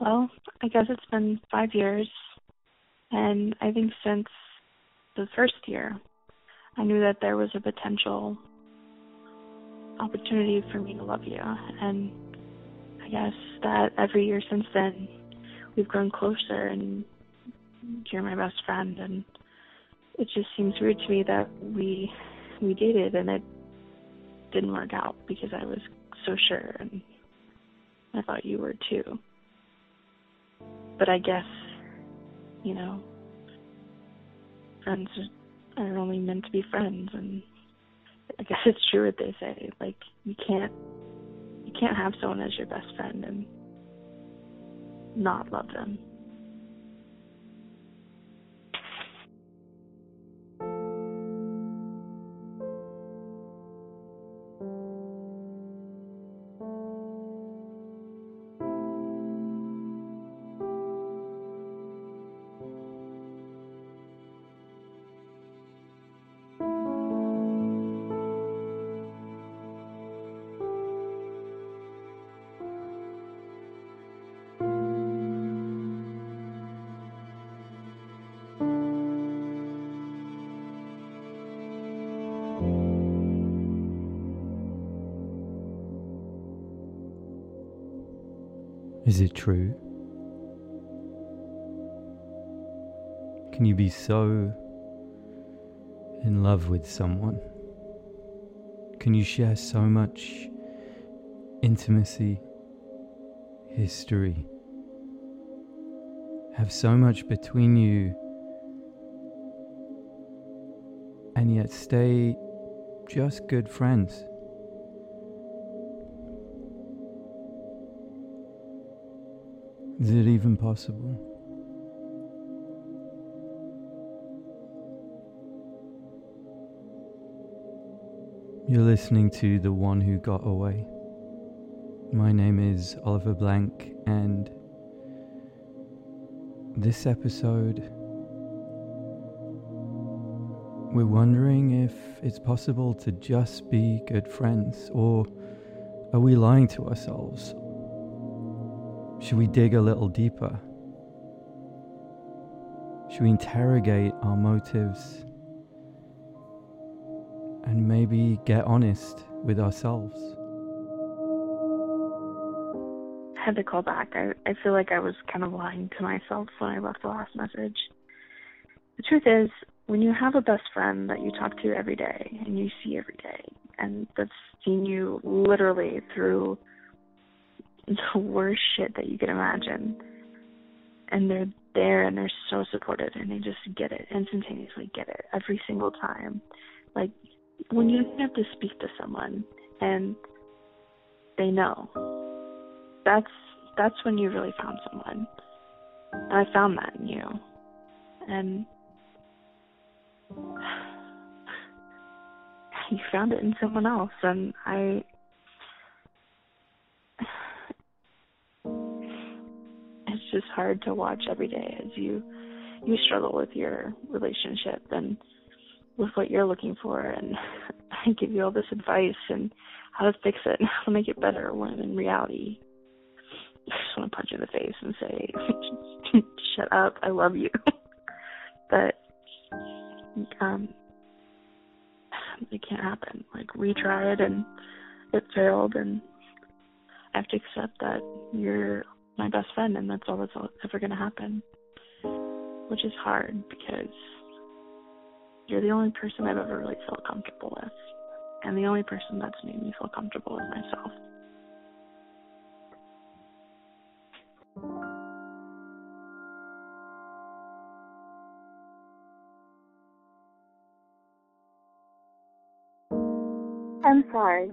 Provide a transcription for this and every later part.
Well, I guess it's been five years, and I think since the first year, I knew that there was a potential opportunity for me to love you. And I guess that every year since then, we've grown closer, and you're my best friend. And it just seems weird to me that we we dated and it didn't work out because I was so sure, and I thought you were too. But I guess, you know, friends are only meant to be friends, and I guess it's true what they say. Like you can't you can't have someone as your best friend and not love them. Is it true? Can you be so in love with someone? Can you share so much intimacy, history, have so much between you, and yet stay just good friends? Is it even possible? You're listening to The One Who Got Away. My name is Oliver Blank, and this episode, we're wondering if it's possible to just be good friends, or are we lying to ourselves? Should we dig a little deeper? Should we interrogate our motives and maybe get honest with ourselves? I had to call back. I, I feel like I was kind of lying to myself when I left the last message. The truth is, when you have a best friend that you talk to every day and you see every day, and that's seen you literally through the worst shit that you could imagine. And they're there and they're so supportive and they just get it, instantaneously get it every single time. Like when you have to speak to someone and they know. That's that's when you really found someone. And I found that in you. And you found it in someone else and I just hard to watch every day as you you struggle with your relationship and with what you're looking for. And I give you all this advice and how to fix it and how to make it better when in reality I just want to punch you in the face and say shut up. I love you. But um it can't happen. Like we tried and it failed and I have to accept that you're my best friend, and that's all that's ever going to happen. Which is hard because you're the only person I've ever really felt comfortable with, and the only person that's made me feel comfortable with myself. I'm sorry,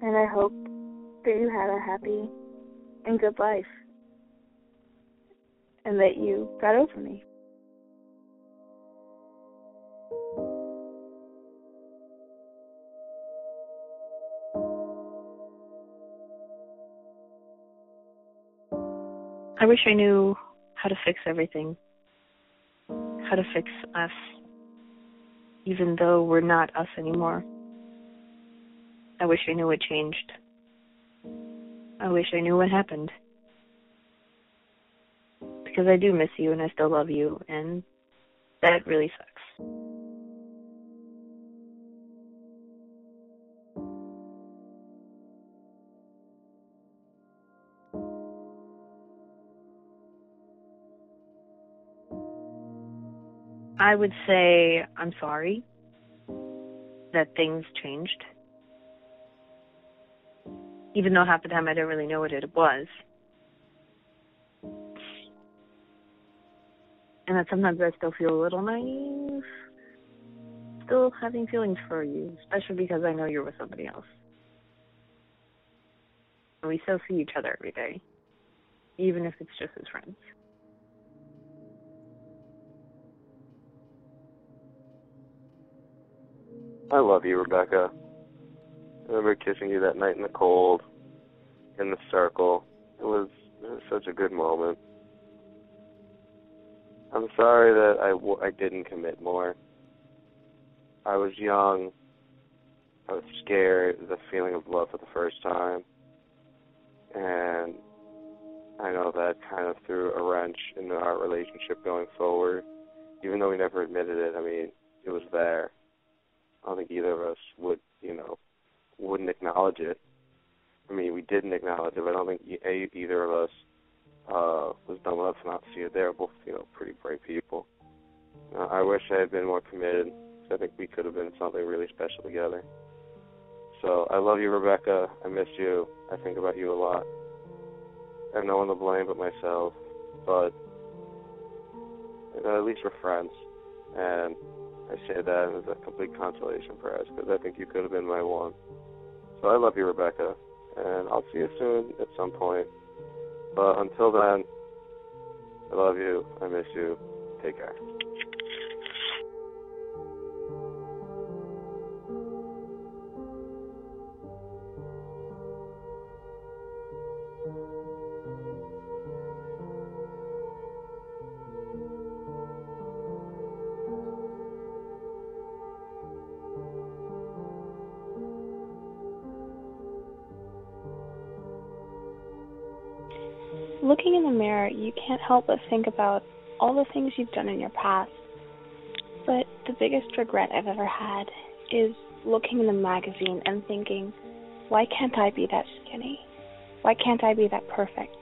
and I hope that you had a happy and good life and that you got over me. I wish I knew how to fix everything, how to fix us, even though we're not us anymore. I wish I knew what changed. I wish I knew what happened. Because I do miss you and I still love you, and that really sucks. I would say I'm sorry that things changed. Even though half the time I don't really know what it was. And that sometimes I still feel a little naive. Still having feelings for you, especially because I know you're with somebody else. And we still see each other every day, even if it's just as friends. I love you, Rebecca. I remember kissing you that night in the cold, in the circle. It was, it was such a good moment. I'm sorry that I w- I didn't commit more. I was young. I was scared, the feeling of love for the first time. And I know that kind of threw a wrench into our relationship going forward. Even though we never admitted it, I mean, it was there. I don't think either of us would, you know, wouldn't acknowledge it. I mean, we didn't acknowledge it, but I don't think either of us uh, was dumb enough not to see it. They're both, you know, pretty bright people. Uh, I wish I had been more committed. I think we could have been something really special together. So I love you, Rebecca. I miss you. I think about you a lot. I have no one to blame but myself, but you know, at least we're friends, and I say that as a complete consolation prize because I think you could have been my one. So I love you, Rebecca, and I'll see you soon at some point. But until then, I love you. I miss you. Take care. Looking in the mirror, you can't help but think about all the things you've done in your past. But the biggest regret I've ever had is looking in the magazine and thinking, why can't I be that skinny? Why can't I be that perfect?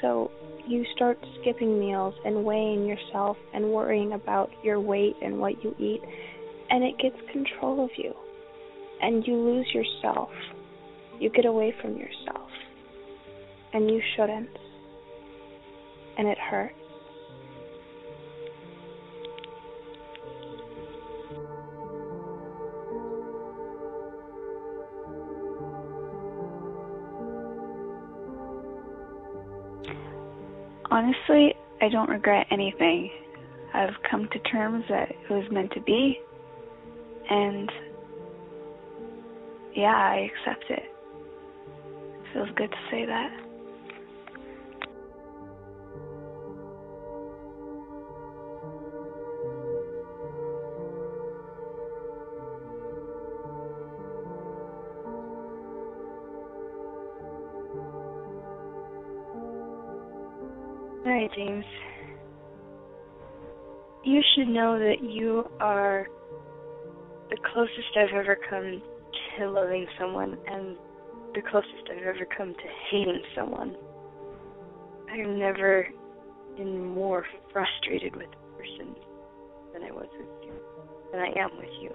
So you start skipping meals and weighing yourself and worrying about your weight and what you eat, and it gets control of you. And you lose yourself. You get away from yourself. And you shouldn't. And it hurts. Honestly, I don't regret anything. I've come to terms that it was meant to be, and yeah, I accept it. Feels good to say that. James. You should know that you are the closest I've ever come to loving someone and the closest I've ever come to hating someone. I've never been more frustrated with a person than I was with you, than I am with you.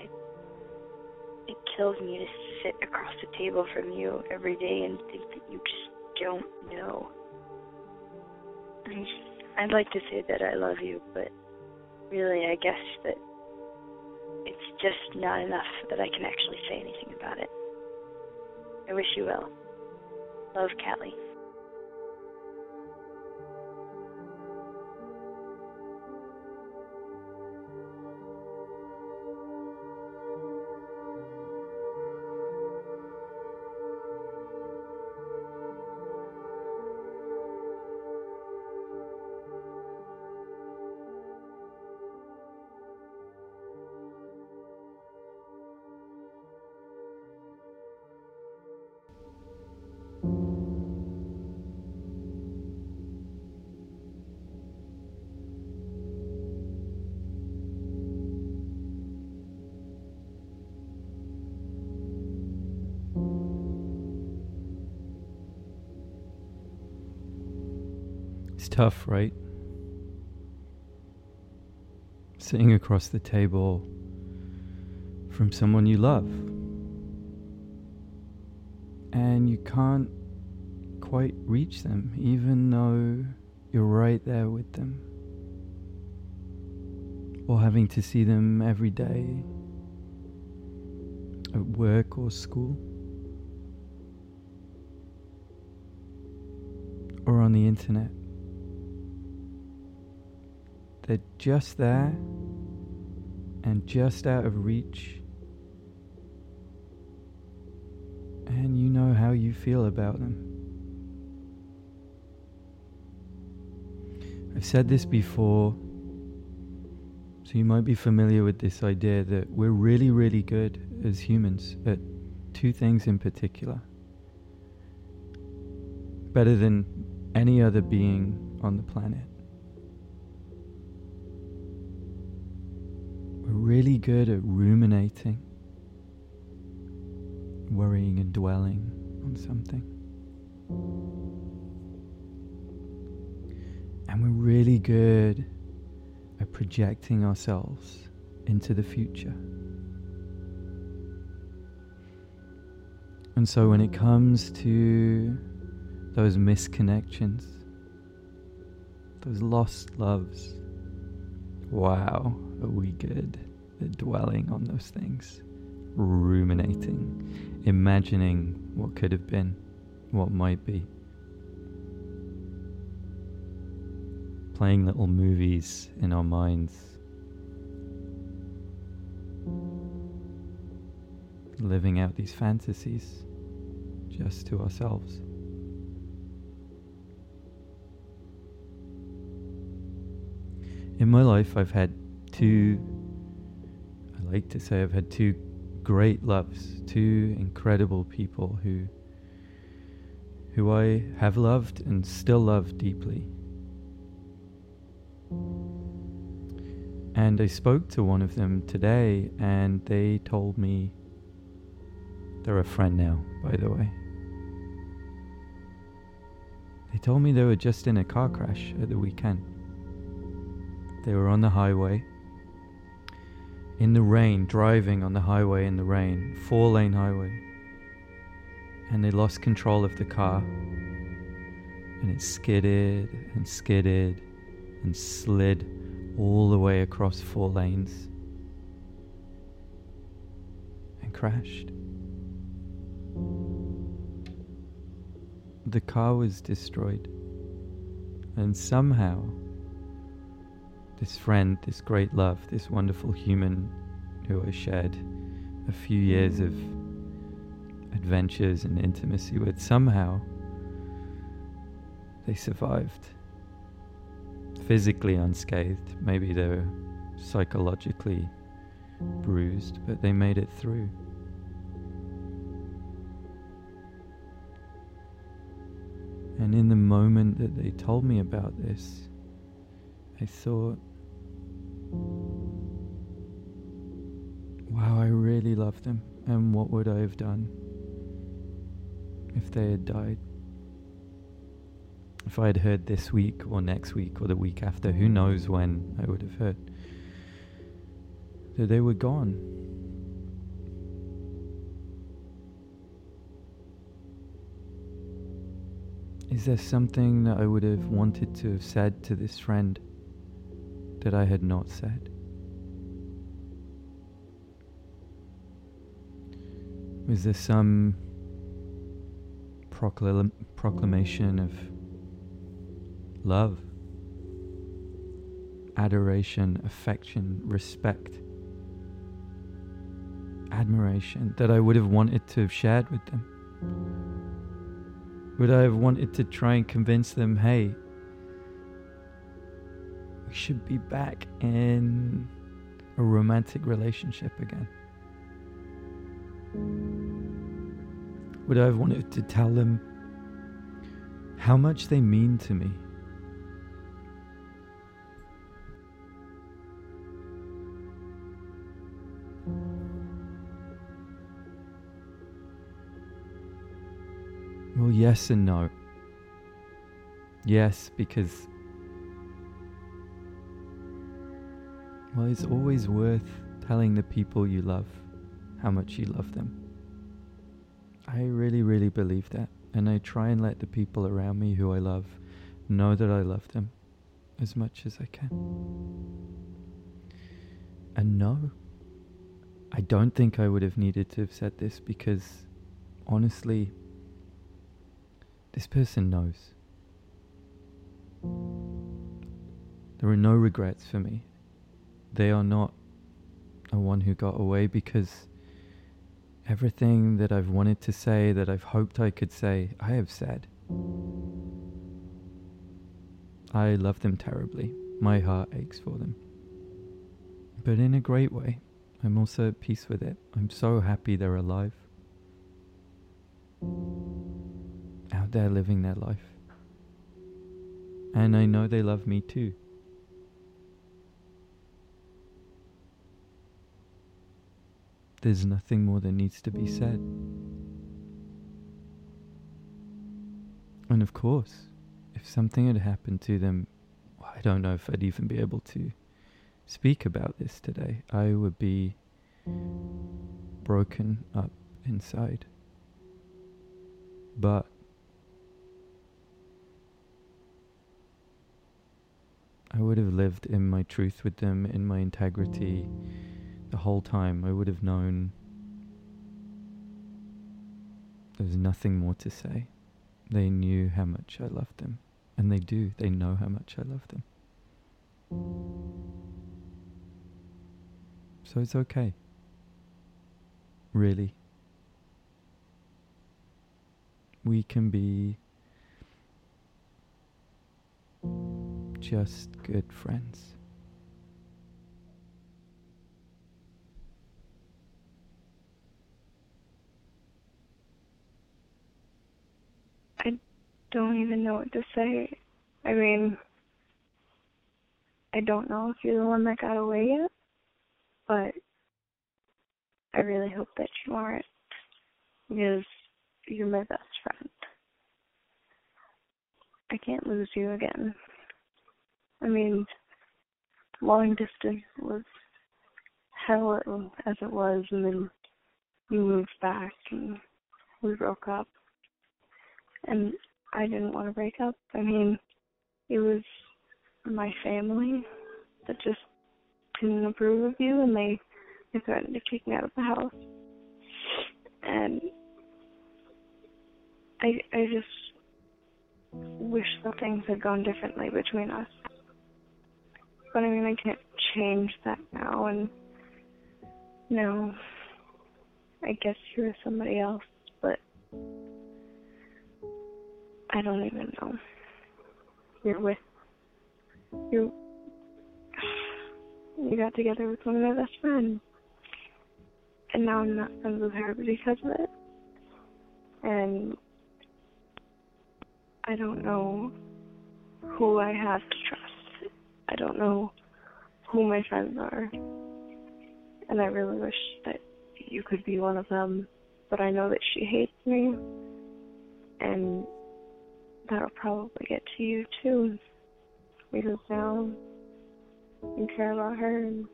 It, it kills me to sit across the table from you every day and think that you just don't know. I'd like to say that I love you, but really, I guess that it's just not enough that I can actually say anything about it. I wish you well. Love, Callie. Tough, right? Sitting across the table from someone you love. And you can't quite reach them, even though you're right there with them. Or having to see them every day at work or school. Or on the internet. They're just there and just out of reach. And you know how you feel about them. I've said this before, so you might be familiar with this idea that we're really, really good as humans at two things in particular. Better than any other being on the planet. Really good at ruminating, worrying and dwelling on something. And we're really good at projecting ourselves into the future. And so when it comes to those misconnections, those lost loves, wow, are we good dwelling on those things, ruminating, imagining what could have been, what might be. Playing little movies in our minds. Living out these fantasies just to ourselves. In my life, I've had two, like to say, I've had two great loves, two incredible people who, who I have loved and still love deeply. And I spoke to one of them today, and they told me they're a friend now, by the way. They told me they were just in a car crash at the weekend. They were on the highway, in the rain, driving on the highway in the rain, four lane highway. And they lost control of the car. And it skidded and skidded and slid all the way across four lanes and crashed. the car was destroyed. And somehow, this friend, this great love, this wonderful human who I shared a few years of adventures and intimacy with, somehow they survived. Physically unscathed, maybe they were psychologically bruised, but they made it through. And in the moment that they told me about this, I thought, wow, I really love them. And what would I have done if they had died? If I had heard this week or next week or the week after, who knows when I would have heard that they were gone. Is there something that I would have wanted to have said to this friend that I had not said? Was there some proclam- proclamation of love, adoration, affection, respect, admiration that I would have wanted to have shared with them? Would I have wanted to try and convince them, hey, should be back in a romantic relationship again? Would I have wanted to tell them how much they mean to me? Well, yes and no. Yes, because well, it's always worth telling the people you love how much you love them. I really, really believe that. And I try and let the people around me who I love know that I love them as much as I can. And no, I don't think I would have needed to have said this because honestly, this person knows. There are no regrets for me. They are not a one who got away because everything that I've wanted to say, that I've hoped I could say, I have said. I love them terribly. My heart aches for them. But in a great way. I'm also at peace with it. I'm so happy they're alive. Out there living their life. And I know they love me too. There's nothing more that needs to be said. And of course, if something had happened to them, I don't know if I'd even be able to speak about this today. I would be broken up inside. But I would have lived in my truth with them, in my integrity the whole time. I would have known there's nothing more to say. They knew how much I loved them. And they do. They know how much I love them. So it's okay. Really. We can be just good friends. Don't even know what to say. I mean, I don't know if you're the one that got away yet, but I really hope that you aren't because you're my best friend. I can't lose you again. I mean, long distance was hell as it was, and then you moved back and we broke up. And I didn't want to break up. I mean, it was my family that just didn't approve of you, and they they threatened to kick me out of the house. And I I just wish that things had gone differently between us. But I mean, I can't change that now, and no, I guess you're somebody else, but I don't even know. You're with you. You got together with one of my best friends, and now I'm not friends with her because of it. And I don't know who I have to trust. I don't know who my friends are. And I really wish that you could be one of them. But I know that she hates me. And that'll probably get to you too. Because now you care about her and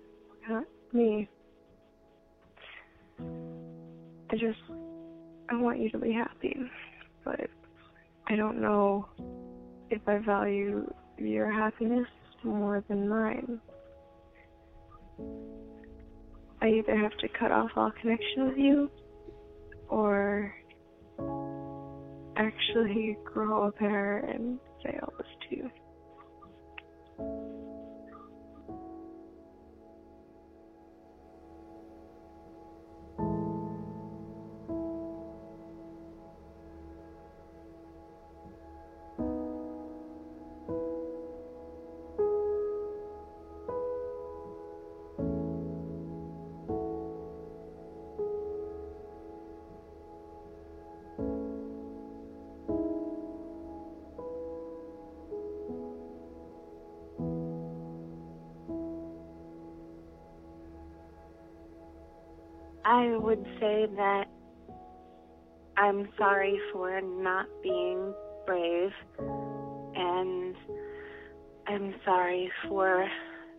not me. I just, I want you to be happy. But I don't know if I value your happiness more than mine. I either have to cut off all connection with you or actually grow a pair and say all I would say that I'm sorry for not being brave, and I'm sorry for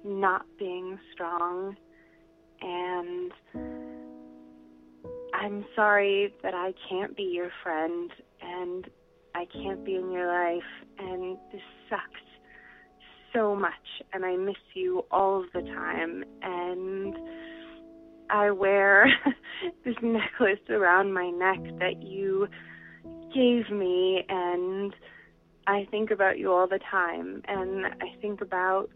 not being strong. And I'm sorry that I can't be your friend and I can't be in your life. And this sucks so much. And I miss you all the time. And I wear this necklace around my neck that you gave me and I think about you all the time and I think about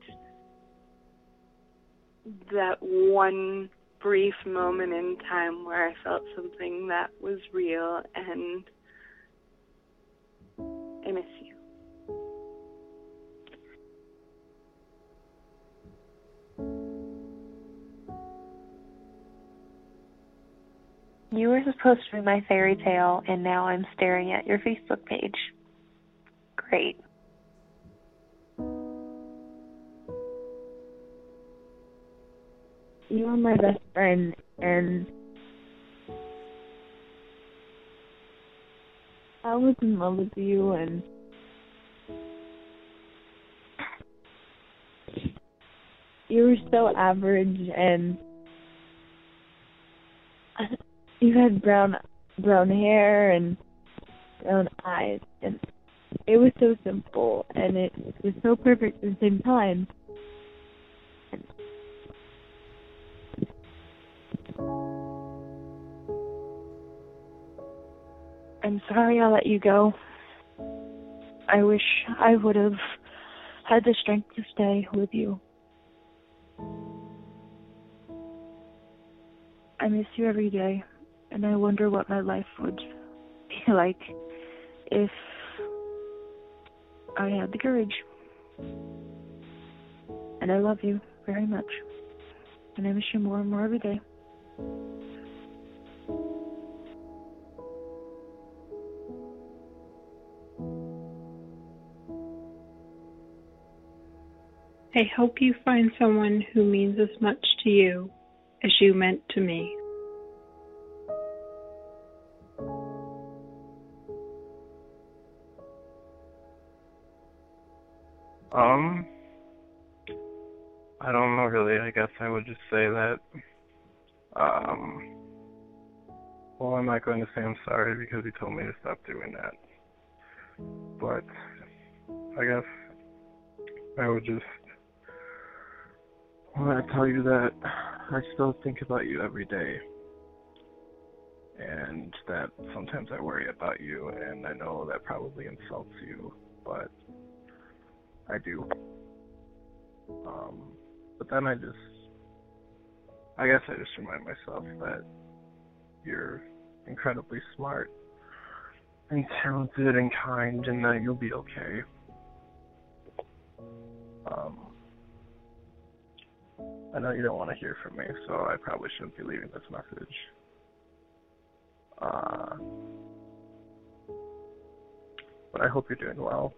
that one brief moment in time where I felt something that was real and I miss you. You were supposed to be my fairy tale, and now I'm staring at your Facebook page. Great. You are my best friend, and I was in love with you, and you were so average, and you had brown brown hair and brown eyes and it was so simple and it was so perfect at the same time. I'm sorry I let you go. I wish I would have had the strength to stay with you. I miss you every day and I wonder what my life would be like if I had the courage. And I love you very much. And I miss you more and more every day. I hope you find someone who means as much to you as you meant to me. Would just say that. Um, well, I'm not going to say I'm sorry because he told me to stop doing that. But I guess I would just want to tell you that I still think about you every day. And that sometimes I worry about you, and I know that probably insults you, but I do. Um, but then I just, I guess I just remind myself that you're incredibly smart and talented and kind, and that you'll be okay. Um, I know you don't want to hear from me, so I probably shouldn't be leaving this message. Uh, but I hope you're doing well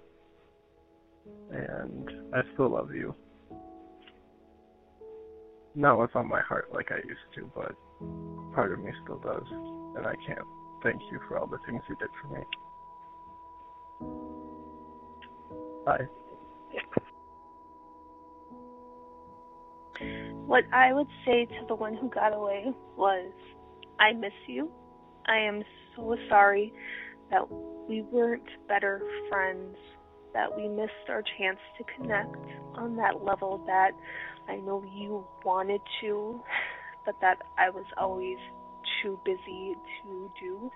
and I still love you. Not what's on my heart like I used to, but part of me still does, and I can't thank you for all the things you did for me. Bye. What I would say to the one who got away was, I miss you. I am so sorry that we weren't better friends that we missed our chance to connect on that level that I know you wanted to, but that I was always too busy to do.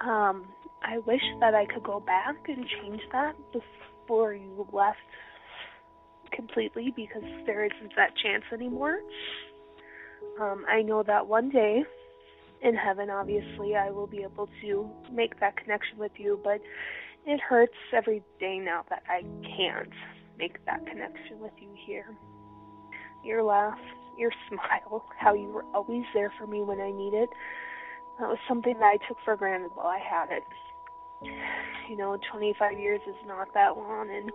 Um, I wish that I could go back and change that before you left completely because there isn't that chance anymore. Um, I know that one day in heaven, obviously, I will be able to make that connection with you, but it hurts every day now that I can't make that connection with you here. Your laugh, your smile, how you were always there for me when I needed, that was something that I took for granted while I had it. You know, 25 years is not that long, and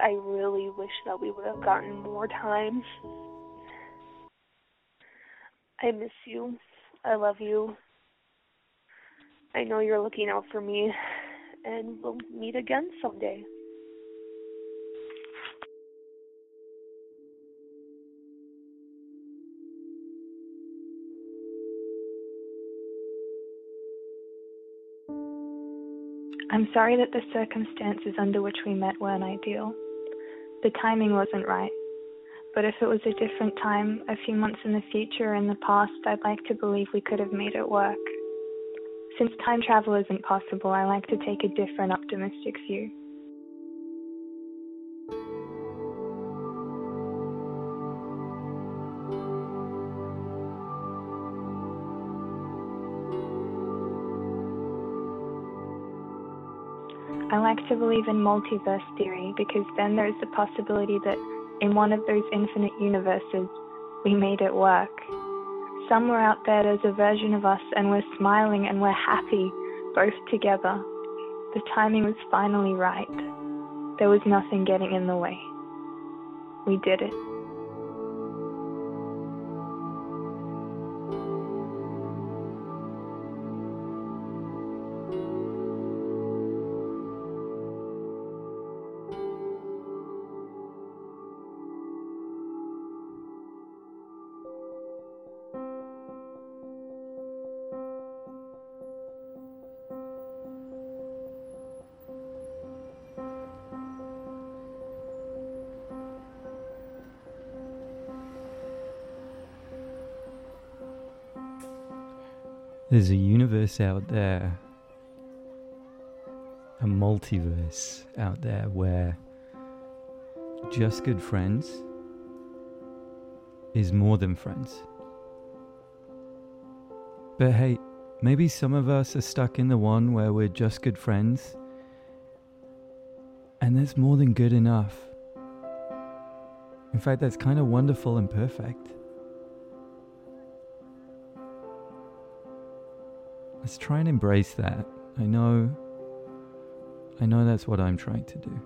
I really wish that we would have gotten more time. I miss you. I love you. I know you're looking out for me, and we'll meet again someday. I'm sorry that the circumstances under which we met weren't ideal. The timing wasn't right. But if it was a different time, a few months in the future or in the past, I'd like to believe we could have made it work. Since time travel isn't possible, I like to take a different optimistic view. I like to believe in multiverse theory because then there's the possibility that in one of those infinite universes, we made it work. Somewhere out there, there's a version of us, and we're smiling and we're happy, both together. The timing was finally right. There was nothing getting in the way. We did it. There's a universe out there, a multiverse out there where just good friends is more than friends. But hey, maybe some of us are stuck in the one where we're just good friends, and that's more than good enough. In fact, that's kind of wonderful and perfect. Let's try and embrace that. I know I know that's what I'm trying to do.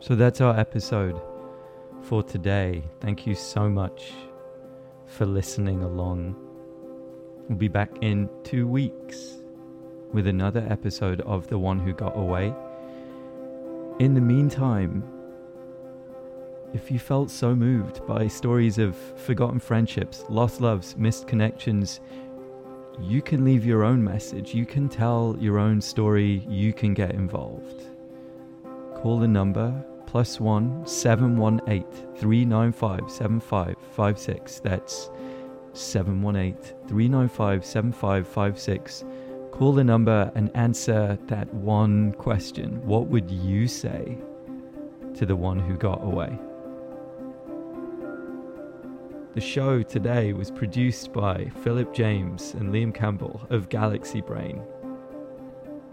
So that's our episode for today. Thank you so much for listening along. We'll be back in two weeks with another episode of The One Who Got Away. In the meantime, if you felt so moved by stories of forgotten friendships, lost loves, missed connections, you can leave your own message. You can tell your own story. You can get involved. Call the number plus one seven one eight three nine five seven five five six. That's 718 395 7556. Call the number and answer that one question. What would you say to the one who got away? The show today was produced by Philip James and Liam Campbell of Galaxy Brain.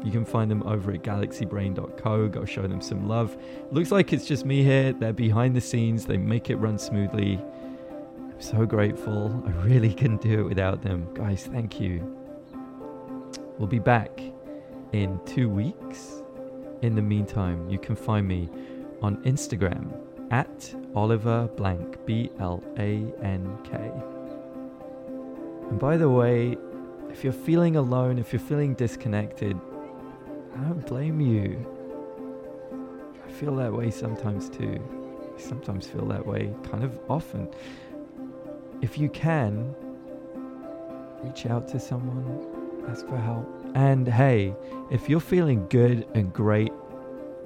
You can find them over at galaxybrain.co. Go show them some love. Looks like it's just me here. They're behind the scenes, they make it run smoothly. I'm so grateful. I really couldn't do it without them. Guys, thank you. We'll be back in two weeks. In the meantime, you can find me on Instagram at Oliver Blank, B L A N K. And by the way, if you're feeling alone, if you're feeling disconnected, I don't blame you. I feel that way sometimes too. I sometimes feel that way kind of often. If you can, reach out to someone, ask for help. And hey, if you're feeling good and great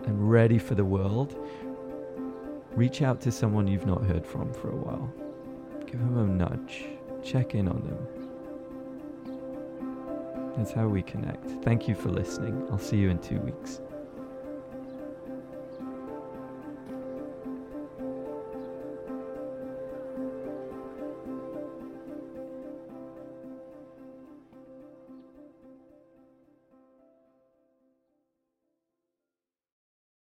and ready for the world, reach out to someone you've not heard from for a while. Give them a nudge. Check in on them. That's how we connect. Thank you for listening. I'll see you in two weeks.